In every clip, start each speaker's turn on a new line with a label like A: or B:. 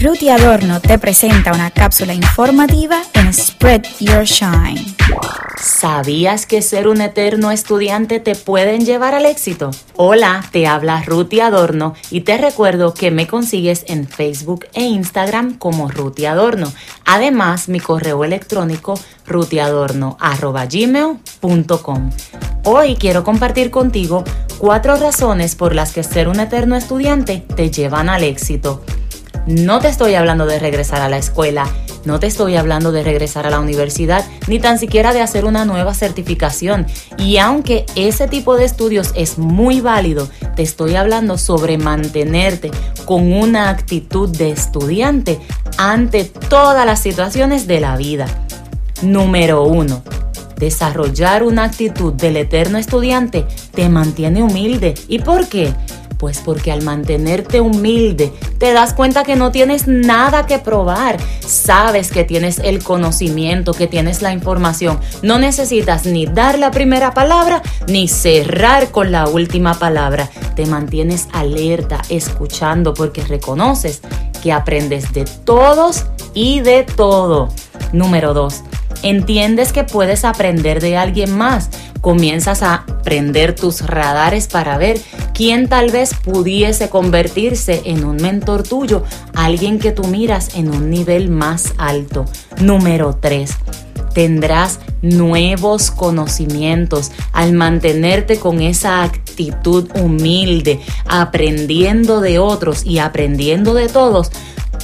A: Ruti Adorno te presenta una cápsula informativa en Spread Your Shine.
B: ¿Sabías que ser un eterno estudiante te pueden llevar al éxito? Hola, te habla Ruti Adorno y te recuerdo que me consigues en Facebook e Instagram como Ruti Adorno. Además, mi correo electrónico rutiadorno.gmail.com. Hoy quiero compartir contigo cuatro razones por las que ser un eterno estudiante te llevan al éxito. No te estoy hablando de regresar a la escuela, no te estoy hablando de regresar a la universidad, ni tan siquiera de hacer una nueva certificación. Y aunque ese tipo de estudios es muy válido, te estoy hablando sobre mantenerte con una actitud de estudiante ante todas las situaciones de la vida. Número uno, desarrollar una actitud del eterno estudiante te mantiene humilde. ¿Y por qué? Pues porque al mantenerte humilde te das cuenta que no tienes nada que probar. Sabes que tienes el conocimiento, que tienes la información. No necesitas ni dar la primera palabra ni cerrar con la última palabra. Te mantienes alerta, escuchando porque reconoces que aprendes de todos y de todo. Número dos, entiendes que puedes aprender de alguien más comienzas a prender tus radares para ver quién tal vez pudiese convertirse en un mentor tuyo, alguien que tú miras en un nivel más alto. Número 3 tendrás nuevos conocimientos al mantenerte con esa actitud humilde, aprendiendo de otros y aprendiendo de todos.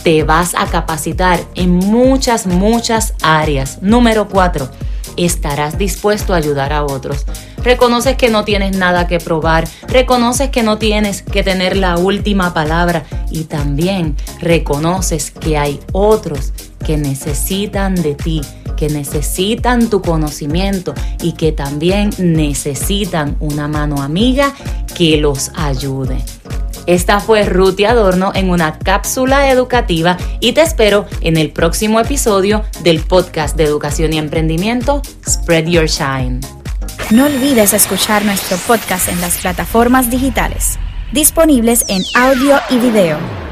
B: Te vas a capacitar en muchas, muchas áreas. Número 4 estarás dispuesto a ayudar a otros. Reconoces que no tienes nada que probar, reconoces que no tienes que tener la última palabra y también reconoces que hay otros que necesitan de ti, que necesitan tu conocimiento y que también necesitan una mano amiga que los ayude. Esta fue Ruti Adorno en una cápsula educativa y te espero en el próximo episodio del podcast de educación y emprendimiento Spread Your Shine.
A: No olvides escuchar nuestro podcast en las plataformas digitales, disponibles en audio y video